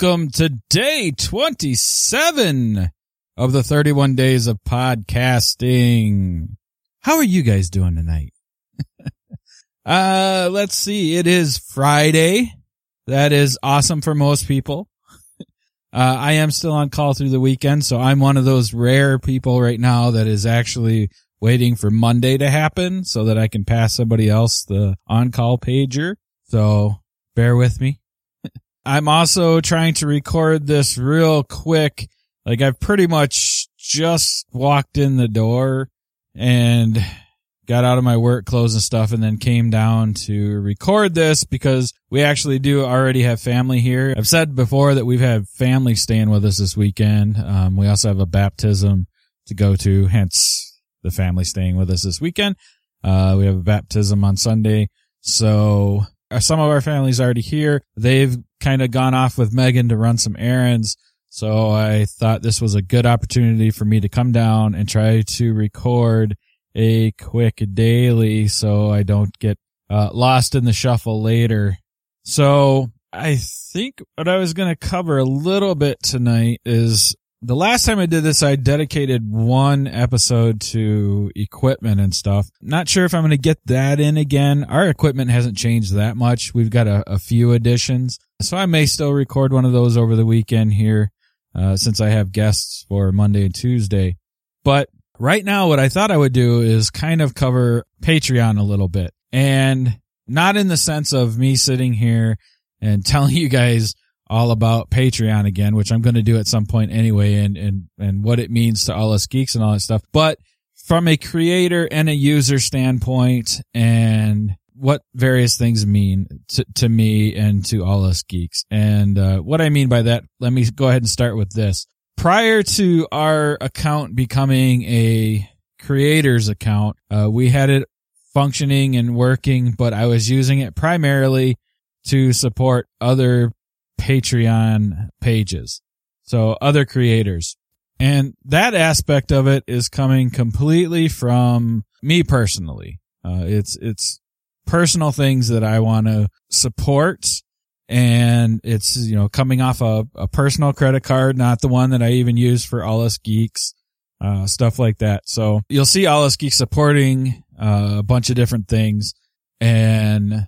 Welcome to day 27 of the 31 days of podcasting. How are you guys doing tonight? uh, let's see. It is Friday. That is awesome for most people. Uh, I am still on call through the weekend, so I'm one of those rare people right now that is actually waiting for Monday to happen so that I can pass somebody else the on call pager. So bear with me. I'm also trying to record this real quick. Like I've pretty much just walked in the door and got out of my work clothes and stuff and then came down to record this because we actually do already have family here. I've said before that we've had family staying with us this weekend. Um, we also have a baptism to go to, hence the family staying with us this weekend. Uh, we have a baptism on Sunday. So uh, some of our family's already here. They've kind of gone off with Megan to run some errands. So I thought this was a good opportunity for me to come down and try to record a quick daily so I don't get uh, lost in the shuffle later. So I think what I was going to cover a little bit tonight is the last time I did this, I dedicated one episode to equipment and stuff. Not sure if I'm going to get that in again. Our equipment hasn't changed that much. We've got a, a few additions. So I may still record one of those over the weekend here, uh, since I have guests for Monday and Tuesday. But right now, what I thought I would do is kind of cover Patreon a little bit and not in the sense of me sitting here and telling you guys all about Patreon again, which I'm going to do at some point anyway, and, and, and what it means to all us geeks and all that stuff. But from a creator and a user standpoint and what various things mean to, to me and to all us geeks. And, uh, what I mean by that, let me go ahead and start with this. Prior to our account becoming a creator's account, uh, we had it functioning and working, but I was using it primarily to support other Patreon pages. So other creators. And that aspect of it is coming completely from me personally. Uh, it's, it's personal things that I want to support. And it's, you know, coming off a, a personal credit card, not the one that I even use for all us geeks, uh, stuff like that. So you'll see all us geeks supporting uh, a bunch of different things. And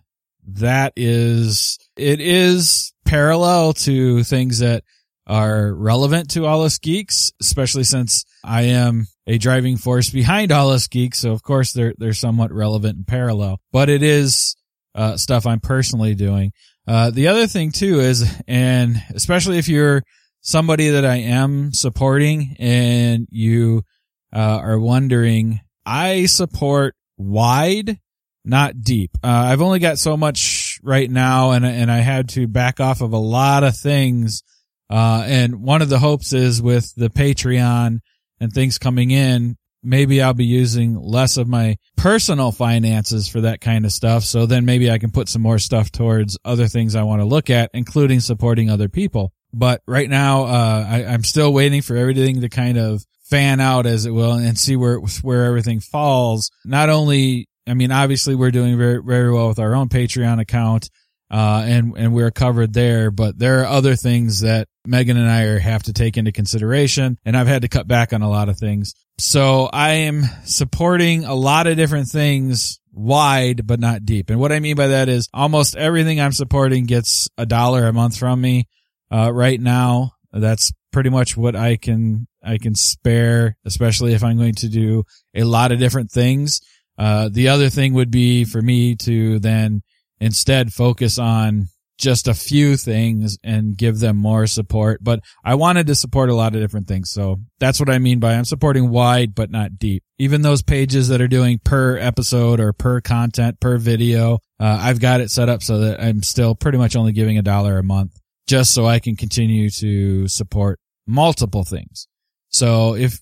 that is, it is parallel to things that are relevant to all us geeks, especially since I am a driving force behind all us geeks. So of course they're, they're somewhat relevant and parallel, but it is, uh, stuff I'm personally doing. Uh, the other thing too is, and especially if you're somebody that I am supporting and you, uh, are wondering, I support wide, not deep. Uh, I've only got so much right now and, and I had to back off of a lot of things. Uh, and one of the hopes is with the Patreon and things coming in, maybe I'll be using less of my personal finances for that kind of stuff. So then maybe I can put some more stuff towards other things I want to look at, including supporting other people. But right now, uh, I, I'm still waiting for everything to kind of fan out as it will and see where, where everything falls. Not only I mean, obviously we're doing very, very well with our own Patreon account. Uh, and, and we're covered there, but there are other things that Megan and I have to take into consideration. And I've had to cut back on a lot of things. So I am supporting a lot of different things wide, but not deep. And what I mean by that is almost everything I'm supporting gets a dollar a month from me, uh, right now. That's pretty much what I can, I can spare, especially if I'm going to do a lot of different things. Uh, the other thing would be for me to then instead focus on just a few things and give them more support. But I wanted to support a lot of different things. So that's what I mean by I'm supporting wide, but not deep. Even those pages that are doing per episode or per content, per video, uh, I've got it set up so that I'm still pretty much only giving a dollar a month just so I can continue to support multiple things. So if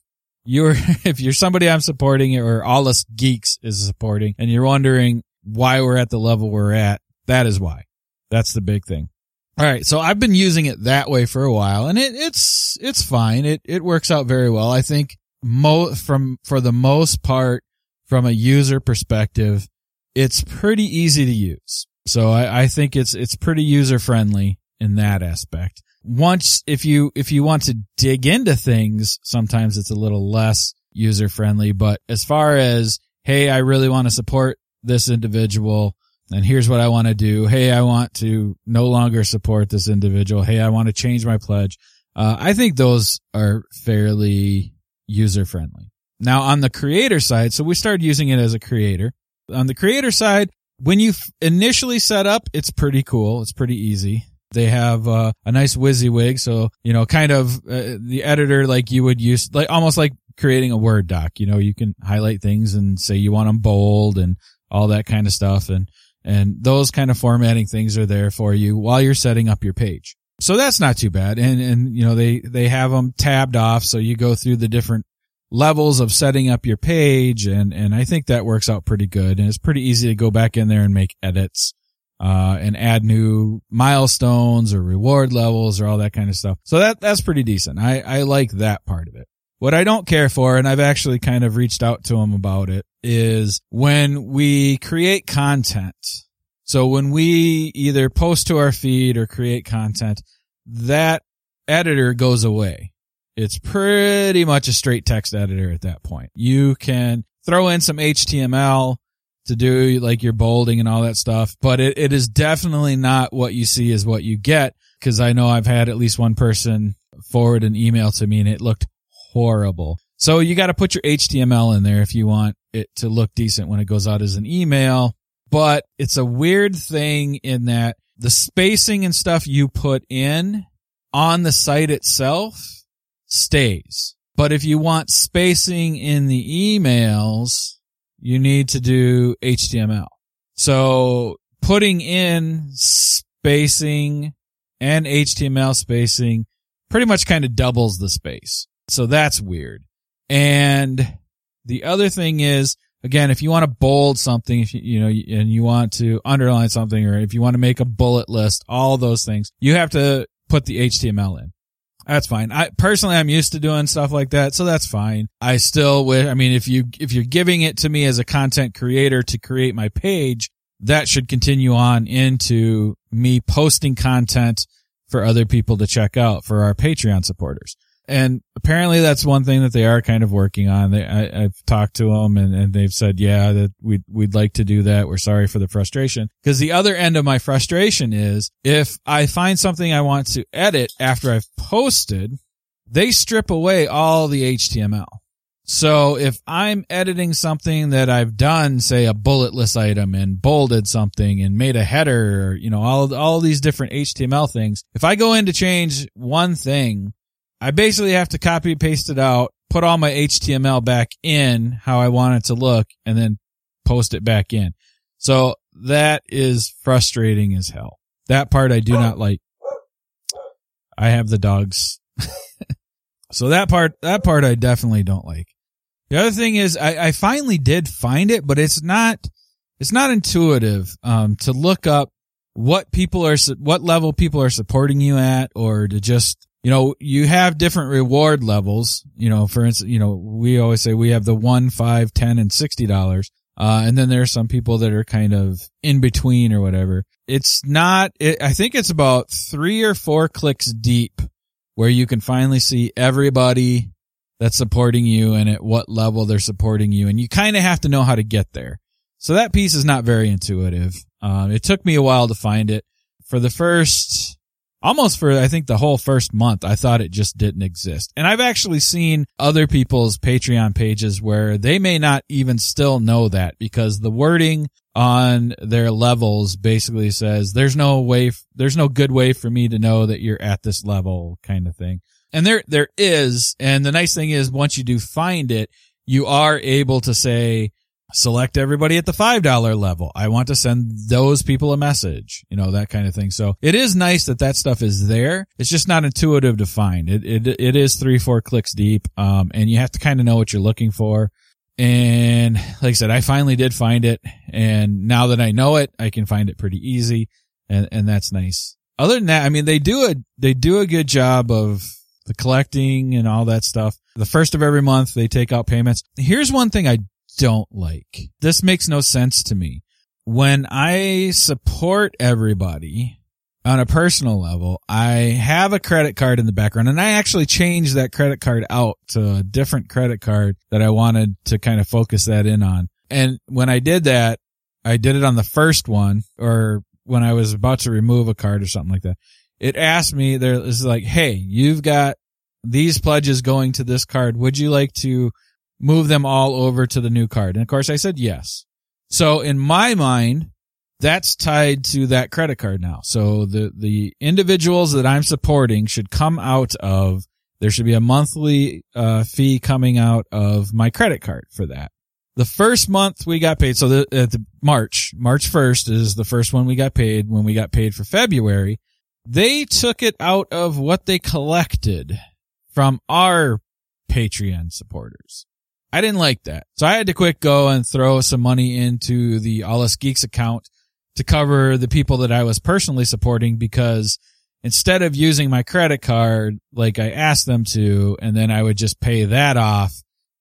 you're if you're somebody I'm supporting or all us geeks is supporting and you're wondering why we're at the level we're at, that is why. That's the big thing. All right. So I've been using it that way for a while and it, it's, it's fine. It, it works out very well. I think mo from, for the most part, from a user perspective, it's pretty easy to use. So I, I think it's, it's pretty user friendly in that aspect. Once, if you, if you want to dig into things, sometimes it's a little less user friendly, but as far as, Hey, I really want to support this individual and here's what I want to do. Hey, I want to no longer support this individual. Hey, I want to change my pledge. Uh, I think those are fairly user friendly. Now on the creator side, so we started using it as a creator. On the creator side, when you initially set up, it's pretty cool. It's pretty easy. They have uh, a nice WYSIWYG, so you know, kind of uh, the editor like you would use, like almost like creating a Word doc. You know, you can highlight things and say you want them bold and all that kind of stuff, and and those kind of formatting things are there for you while you're setting up your page. So that's not too bad. And and you know they they have them tabbed off, so you go through the different levels of setting up your page and and I think that works out pretty good and it's pretty easy to go back in there and make edits uh and add new milestones or reward levels or all that kind of stuff. So that that's pretty decent. I I like that part of it. What I don't care for and I've actually kind of reached out to them about it is when we create content. So when we either post to our feed or create content, that editor goes away it's pretty much a straight text editor at that point. You can throw in some HTML to do like your bolding and all that stuff, but it, it is definitely not what you see is what you get. Cause I know I've had at least one person forward an email to me and it looked horrible. So you got to put your HTML in there if you want it to look decent when it goes out as an email. But it's a weird thing in that the spacing and stuff you put in on the site itself stays. But if you want spacing in the emails, you need to do HTML. So putting in spacing and HTML spacing pretty much kind of doubles the space. So that's weird. And the other thing is, again, if you want to bold something, if you, you know, and you want to underline something, or if you want to make a bullet list, all those things, you have to put the HTML in. That's fine. I personally, I'm used to doing stuff like that, so that's fine. I still wish, I mean, if you, if you're giving it to me as a content creator to create my page, that should continue on into me posting content for other people to check out for our Patreon supporters and apparently that's one thing that they are kind of working on. They, I, have talked to them and, and they've said, yeah, that we'd, we'd like to do that. We're sorry for the frustration. Cause the other end of my frustration is if I find something I want to edit after I've posted, they strip away all the HTML. So if I'm editing something that I've done, say a bulletless item and bolded something and made a header, or, you know, all, all these different HTML things, if I go in to change one thing, I basically have to copy and paste it out, put all my HTML back in how I want it to look, and then post it back in. So that is frustrating as hell. That part I do not like. I have the dogs. so that part, that part I definitely don't like. The other thing is I, I finally did find it, but it's not, it's not intuitive, um, to look up what people are, what level people are supporting you at or to just you know, you have different reward levels. You know, for instance, you know, we always say we have the one, five, ten, and sixty dollars. Uh, and then there are some people that are kind of in between or whatever. It's not, it, I think it's about three or four clicks deep where you can finally see everybody that's supporting you and at what level they're supporting you. And you kind of have to know how to get there. So that piece is not very intuitive. Uh, it took me a while to find it. For the first almost for I think the whole first month I thought it just didn't exist. And I've actually seen other people's Patreon pages where they may not even still know that because the wording on their levels basically says there's no way there's no good way for me to know that you're at this level kind of thing. And there there is and the nice thing is once you do find it you are able to say select everybody at the $5 level. I want to send those people a message, you know, that kind of thing. So it is nice that that stuff is there. It's just not intuitive to find. It, it, it is three, four clicks deep. Um, and you have to kind of know what you're looking for. And like I said, I finally did find it. And now that I know it, I can find it pretty easy. And, and that's nice. Other than that, I mean, they do a, they do a good job of the collecting and all that stuff. The first of every month, they take out payments. Here's one thing I don't like. This makes no sense to me. When I support everybody, on a personal level, I have a credit card in the background and I actually changed that credit card out to a different credit card that I wanted to kind of focus that in on. And when I did that, I did it on the first one or when I was about to remove a card or something like that. It asked me there is like, Hey, you've got these pledges going to this card. Would you like to move them all over to the new card? And of course I said yes. So in my mind, that's tied to that credit card now. So the, the individuals that I'm supporting should come out of, there should be a monthly uh, fee coming out of my credit card for that. The first month we got paid, so the, the March, March 1st is the first one we got paid. When we got paid for February, they took it out of what they collected from our Patreon supporters. I didn't like that. So I had to quick go and throw some money into the All Us Geeks account to cover the people that I was personally supporting because instead of using my credit card like I asked them to, and then I would just pay that off,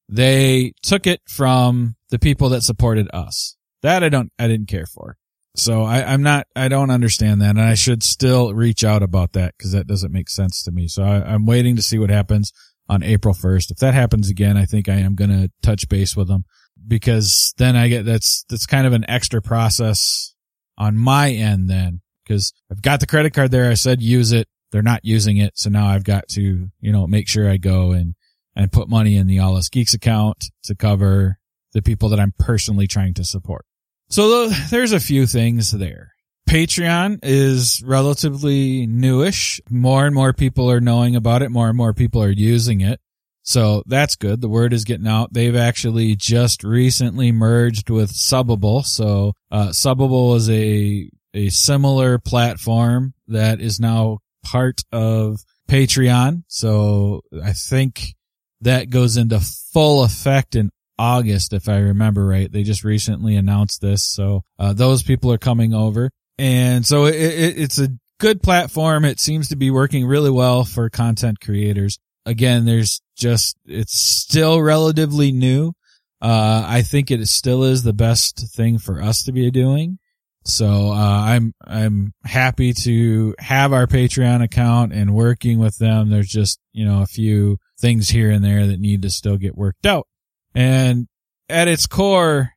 they took it from the people that supported us. That I don't, I didn't care for. So I, I'm not, I don't understand that. And I should still reach out about that because that doesn't make sense to me. So I, I'm waiting to see what happens on April 1st. If that happens again, I think I am going to touch base with them because then I get, that's, that's kind of an extra process on my end then because I've got the credit card there. I said use it. They're not using it. So now I've got to, you know, make sure I go and and put money in the All Us Geeks account to cover the people that I'm personally trying to support. So there's a few things there. Patreon is relatively newish. More and more people are knowing about it. More and more people are using it. So that's good. The word is getting out. They've actually just recently merged with Subbable. So, uh, Subbable is a, a similar platform that is now part of Patreon. So I think that goes into full effect in August, if I remember right. They just recently announced this. So, uh, those people are coming over. And so it, it, it's a good platform. It seems to be working really well for content creators. Again, there's just, it's still relatively new. Uh, I think it still is the best thing for us to be doing. So, uh, I'm, I'm happy to have our Patreon account and working with them. There's just, you know, a few things here and there that need to still get worked out. And at its core,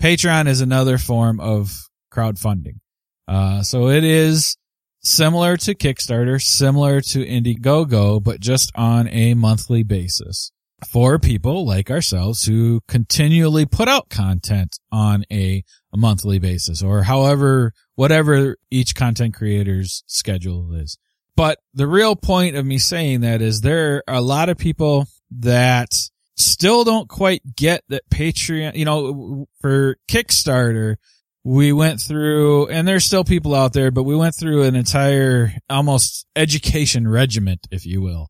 Patreon is another form of crowdfunding. Uh, so it is similar to Kickstarter, similar to Indiegogo, but just on a monthly basis for people like ourselves who continually put out content on a, a monthly basis or however, whatever each content creator's schedule is. But the real point of me saying that is there are a lot of people that still don't quite get that Patreon, you know, for Kickstarter, we went through, and there's still people out there, but we went through an entire almost education regiment, if you will,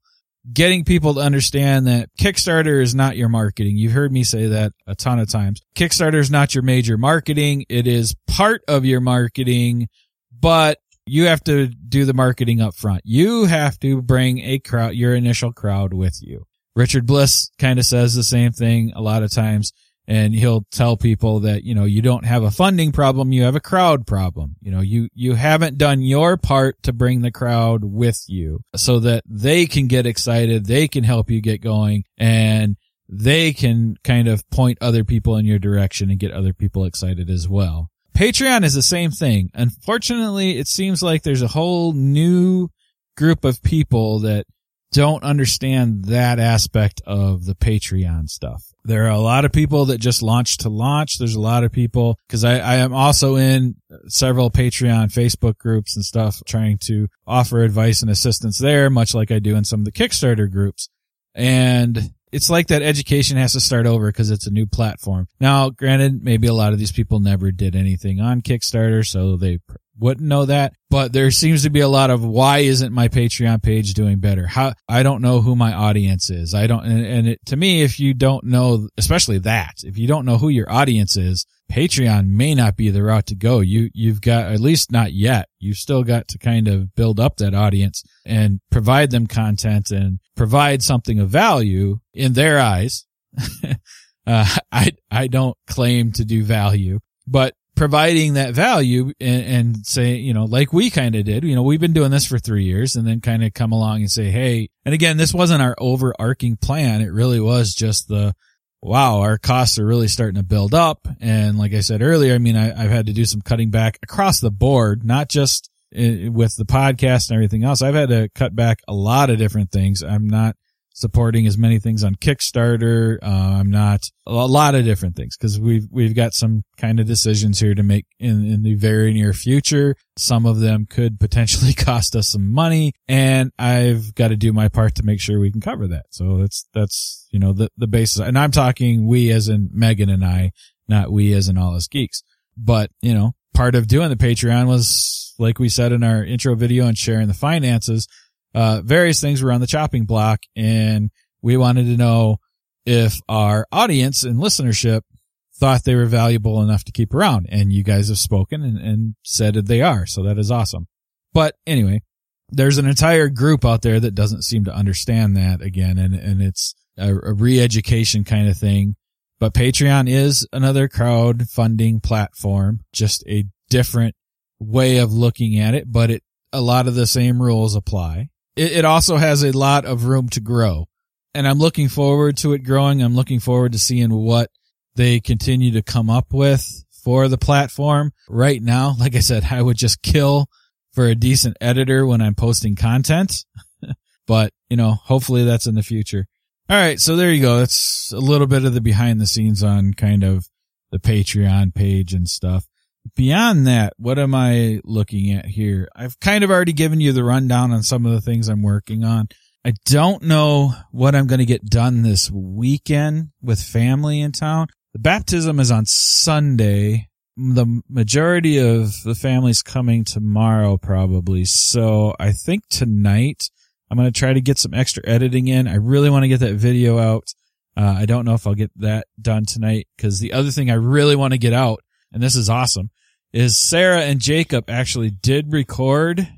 getting people to understand that Kickstarter is not your marketing. You've heard me say that a ton of times. Kickstarter is not your major marketing. It is part of your marketing, but you have to do the marketing up front. You have to bring a crowd, your initial crowd with you. Richard Bliss kind of says the same thing a lot of times and he'll tell people that, you know, you don't have a funding problem, you have a crowd problem. You know, you, you haven't done your part to bring the crowd with you so that they can get excited, they can help you get going and they can kind of point other people in your direction and get other people excited as well. Patreon is the same thing. Unfortunately, it seems like there's a whole new group of people that don't understand that aspect of the Patreon stuff. There are a lot of people that just launch to launch. There's a lot of people because I, I am also in several Patreon Facebook groups and stuff trying to offer advice and assistance there, much like I do in some of the Kickstarter groups. And it's like that education has to start over because it's a new platform. Now, granted, maybe a lot of these people never did anything on Kickstarter, so they wouldn't know that, but there seems to be a lot of why isn't my Patreon page doing better? How, I don't know who my audience is. I don't, and, and it, to me, if you don't know, especially that, if you don't know who your audience is, Patreon may not be the route to go. You, you've got, at least not yet, you've still got to kind of build up that audience and provide them content and provide something of value in their eyes. uh, I, I don't claim to do value, but providing that value and, and say, you know, like we kind of did, you know, we've been doing this for three years and then kind of come along and say, Hey, and again, this wasn't our overarching plan. It really was just the, wow, our costs are really starting to build up. And like I said earlier, I mean, I, have had to do some cutting back across the board, not just eh, with the podcast and everything else. I've had to cut back a lot of different things. I'm not supporting as many things on Kickstarter. Uh, I'm not a lot of different things because we've we've got some kind of decisions here to make in in the very near future. Some of them could potentially cost us some money, and I've got to do my part to make sure we can cover that. So that's that's you know the the basis. And I'm talking we as in Megan and I, not we as in all us geeks. But you know, part of doing the Patreon was like we said in our intro video and sharing the finances uh, various things were on the chopping block and we wanted to know if our audience and listenership thought they were valuable enough to keep around. And you guys have spoken and, and said that they are. So that is awesome. But anyway, there's an entire group out there that doesn't seem to understand that again. And, and it's a, a re-education kind of thing. But Patreon is another crowdfunding platform, just a different way of looking at it, but it, a lot of the same rules apply it, it also has a lot of room to grow. And I'm looking forward to it growing. I'm looking forward to seeing what they continue to come up with for the platform. Right now, like I said, I would just kill for a decent editor when I'm posting content. but, you know, hopefully that's in the future. All right. So there you go. That's a little bit of the behind the scenes on kind of the Patreon page and stuff beyond that, what am I looking at here? I've kind of already given you the rundown on some of the things I'm working on. I don't know what I'm going to get done this weekend with family in town. The baptism is on Sunday. The majority of the family's coming tomorrow probably. So I think tonight I'm going to try to get some extra editing in. I really want to get that video out. Uh, I don't know if I'll get that done tonight because the other thing I really want to get out and this is awesome, is Sarah and Jacob actually did record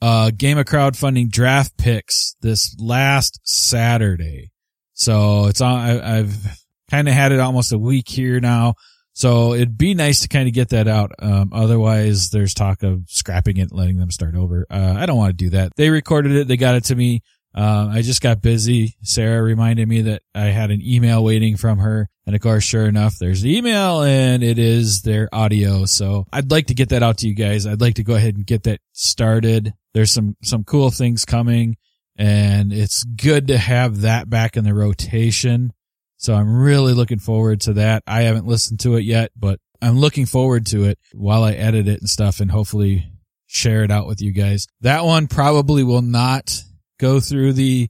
uh game of crowdfunding draft picks this last Saturday. So it's on, I, I've kind of had it almost a week here now. So it'd be nice to kind of get that out. Um, otherwise there's talk of scrapping it, letting them start over. Uh, I don't want to do that. They recorded it. They got it to me. Uh, I just got busy. Sarah reminded me that I had an email waiting from her. And of course, sure enough, there's the email and it is their audio. So I'd like to get that out to you guys. I'd like to go ahead and get that started. There's some, some cool things coming and it's good to have that back in the rotation. So I'm really looking forward to that. I haven't listened to it yet, but I'm looking forward to it while I edit it and stuff and hopefully share it out with you guys. That one probably will not go through the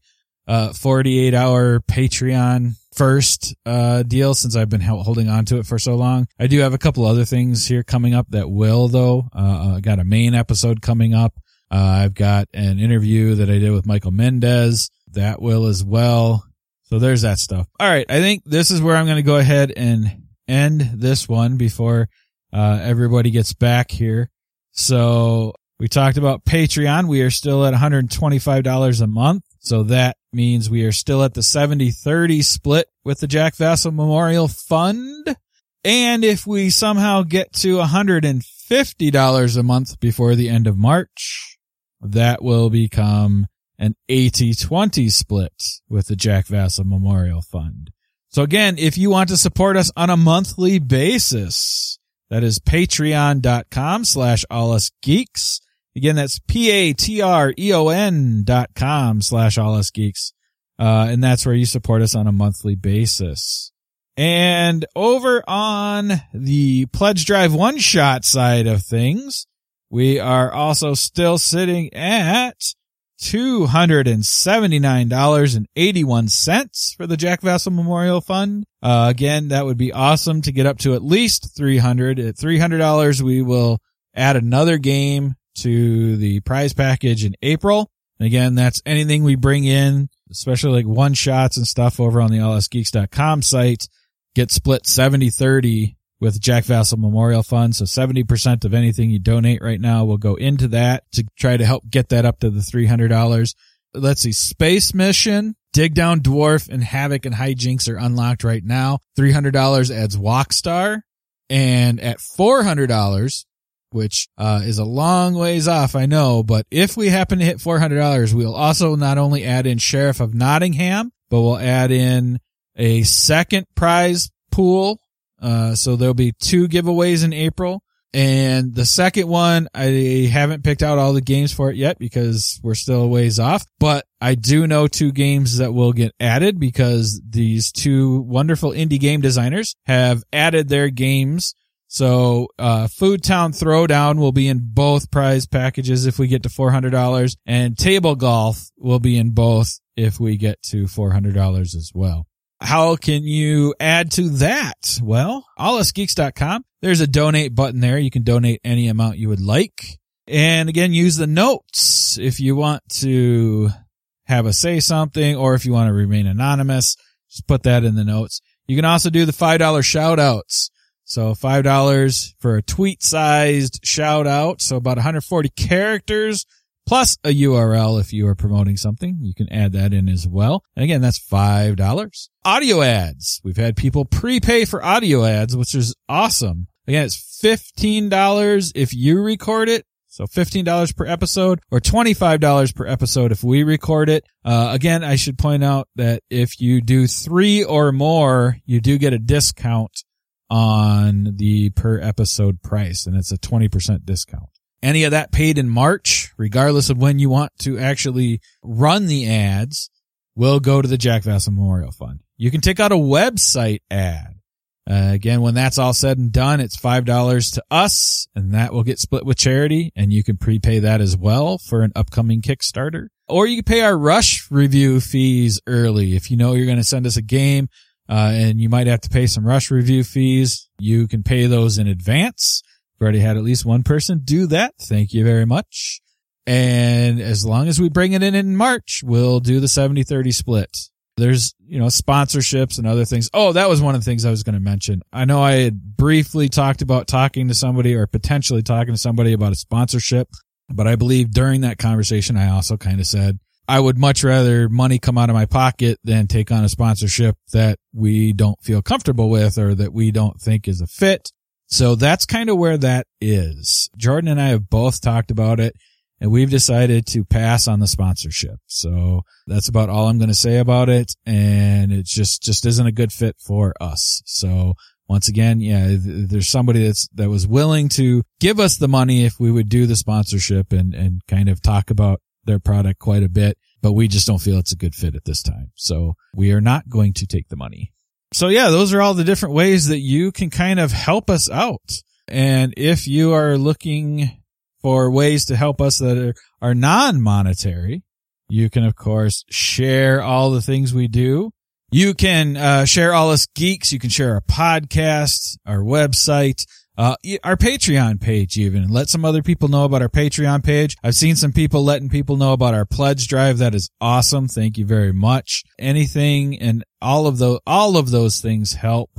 uh, 48 hour Patreon first uh, deal since I've been holding on to it for so long. I do have a couple other things here coming up that will though. Uh, I got a main episode coming up. Uh, I've got an interview that I did with Michael Mendez that will as well. So there's that stuff. All right. I think this is where I'm going to go ahead and end this one before uh, everybody gets back here. So we talked about Patreon. We are still at $125 a month. So that means we are still at the 70-30 split with the Jack Vasel Memorial Fund. And if we somehow get to $150 a month before the end of March, that will become an 80-20 split with the Jack Vasel Memorial Fund. So again, if you want to support us on a monthly basis, that is patreon.com slash all us geeks. Again, that's P-A-T-R-E-O-N dot com slash all us geeks. Uh, and that's where you support us on a monthly basis. And over on the pledge drive one shot side of things, we are also still sitting at $279.81 for the Jack Vasel Memorial Fund. Uh, again, that would be awesome to get up to at least 300. At $300, we will add another game to the prize package in April. And again, that's anything we bring in, especially like one shots and stuff over on the allusgeeks.com site get split 70-30 with Jack Vasel Memorial Fund. So 70% of anything you donate right now will go into that to try to help get that up to the $300. Let's see. Space Mission, Dig Down Dwarf and Havoc and Hijinks are unlocked right now. $300 adds Walkstar And at $400, which uh, is a long ways off, I know, but if we happen to hit $400, we'll also not only add in Sheriff of Nottingham, but we'll add in a second prize pool. Uh, so there'll be two giveaways in April. And the second one, I haven't picked out all the games for it yet because we're still a ways off, but I do know two games that will get added because these two wonderful indie game designers have added their games. So, uh, Food Town Throwdown will be in both prize packages if we get to $400 and Table Golf will be in both if we get to $400 as well. How can you add to that? Well, allusgeeks.com. There's a donate button there. You can donate any amount you would like. And again, use the notes if you want to have a say something or if you want to remain anonymous, just put that in the notes. You can also do the $5 shout outs. So $5 for a tweet sized shout out. So about 140 characters plus a URL if you are promoting something. You can add that in as well. And again, that's $5. Audio ads. We've had people prepay for audio ads, which is awesome. Again, it's $15 if you record it. So $15 per episode or $25 per episode if we record it. Uh, again, I should point out that if you do three or more, you do get a discount on the per episode price and it's a 20% discount. Any of that paid in March, regardless of when you want to actually run the ads, will go to the Jack Vasel Memorial Fund. You can take out a website ad. Uh, again, when that's all said and done, it's $5 to us and that will get split with charity and you can prepay that as well for an upcoming Kickstarter. Or you can pay our rush review fees early. If you know you're going to send us a game, uh, and you might have to pay some rush review fees, you can pay those in advance We've already had at least one person do that. Thank you very much. And as long as we bring it in in March, we'll do the 70-30 split. There's, you know, sponsorships and other things. Oh, that was one of the things I was going to mention. I know I had briefly talked about talking to somebody or potentially talking to somebody about a sponsorship, but I believe during that conversation, I also kind of said, I would much rather money come out of my pocket than take on a sponsorship that we don't feel comfortable with or that we don't think is a fit so that's kind of where that is. Jordan and I have both talked about it and we've decided to pass on the sponsorship. So that's about all I'm going to say about it. And it just, just isn't a good fit for us. So once again, yeah, there's somebody that's, that was willing to give us the money if we would do the sponsorship and, and kind of talk about their product quite a bit, but we just don't feel it's a good fit at this time. So we are not going to take the money so yeah, those are all the different ways that you can kind of help us out. And if you are looking for ways to help us that are, are non-monetary, you can of course share all the things we do. You can uh, share all us geeks. You can share our podcast, our website, uh, our Patreon page even. Let some other people know about our Patreon page. I've seen some people letting people know about our pledge drive. That is awesome. Thank you very much. Anything and all of those, all of those things help.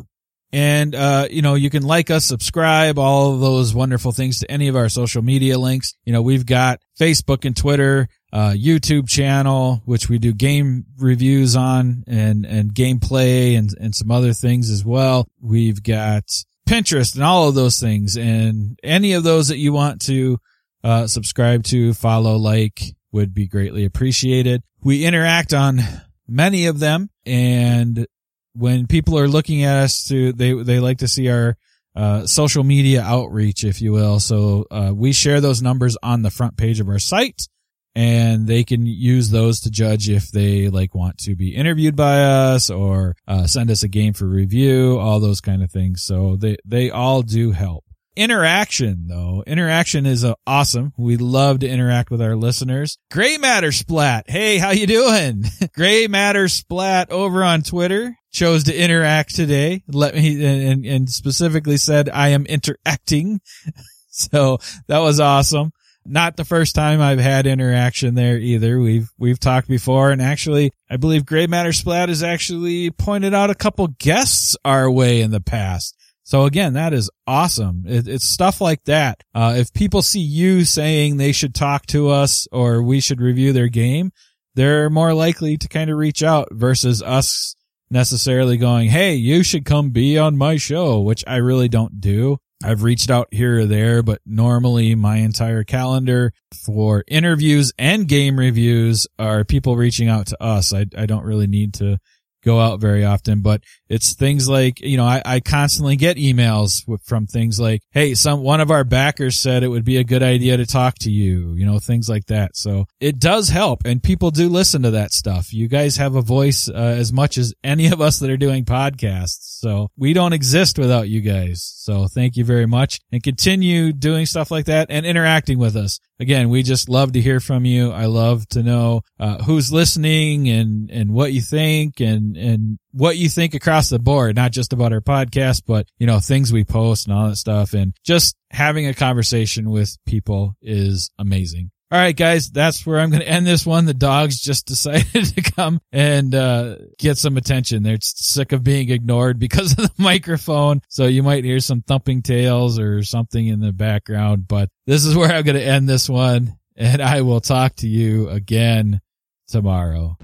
And, uh, you know, you can like us, subscribe, all those wonderful things to any of our social media links. You know, we've got Facebook and Twitter, uh, YouTube channel, which we do game reviews on and, and gameplay and, and some other things as well. We've got Pinterest and all of those things and any of those that you want to uh, subscribe to, follow, like would be greatly appreciated. We interact on many of them and when people are looking at us to, they, they like to see our, uh, social media outreach, if you will. So, uh, we share those numbers on the front page of our site and they can use those to judge if they like want to be interviewed by us or uh, send us a game for review, all those kind of things. So they, they all do help. Interaction though, interaction is uh, awesome. We love to interact with our listeners. Gray Matter Splat. Hey, how you doing? Gray Matter Splat over on Twitter chose to interact today. Let me, and, and specifically said, I am interacting. So that was awesome not the first time I've had interaction there either. We've we've talked before, and actually, I believe Gray Matter Splat has actually pointed out a couple guests our way in the past. So again, that is awesome. It, it's stuff like that. Uh, if people see you saying they should talk to us or we should review their game, they're more likely to kind of reach out versus us necessarily going, Hey, you should come be on my show, which I really don't do. I've reached out here or there, but normally my entire calendar for interviews and game reviews are people reaching out to us. I, I don't really need to go out very often, but it's things like, you know, I, I constantly get emails from things like, Hey, some, one of our backers said it would be a good idea to talk to you, you know, things like that. So it does help and people do listen to that stuff. You guys have a voice uh, as much as any of us that are doing podcasts. So we don't exist without you guys. So thank you very much and continue doing stuff like that and interacting with us again, we just love to hear from you. I love to know uh, who's listening and and what you think and and what you think across the board, not just about our podcast, but you know things we post and all that stuff. And just having a conversation with people is amazing. All right, guys, that's where I'm going to end this one. The dogs just decided to come and uh, get some attention. They're sick of being ignored because of the microphone. So you might hear some thumping tails or something in the background, but this is where I'm going to end this one. And I will talk to you again tomorrow.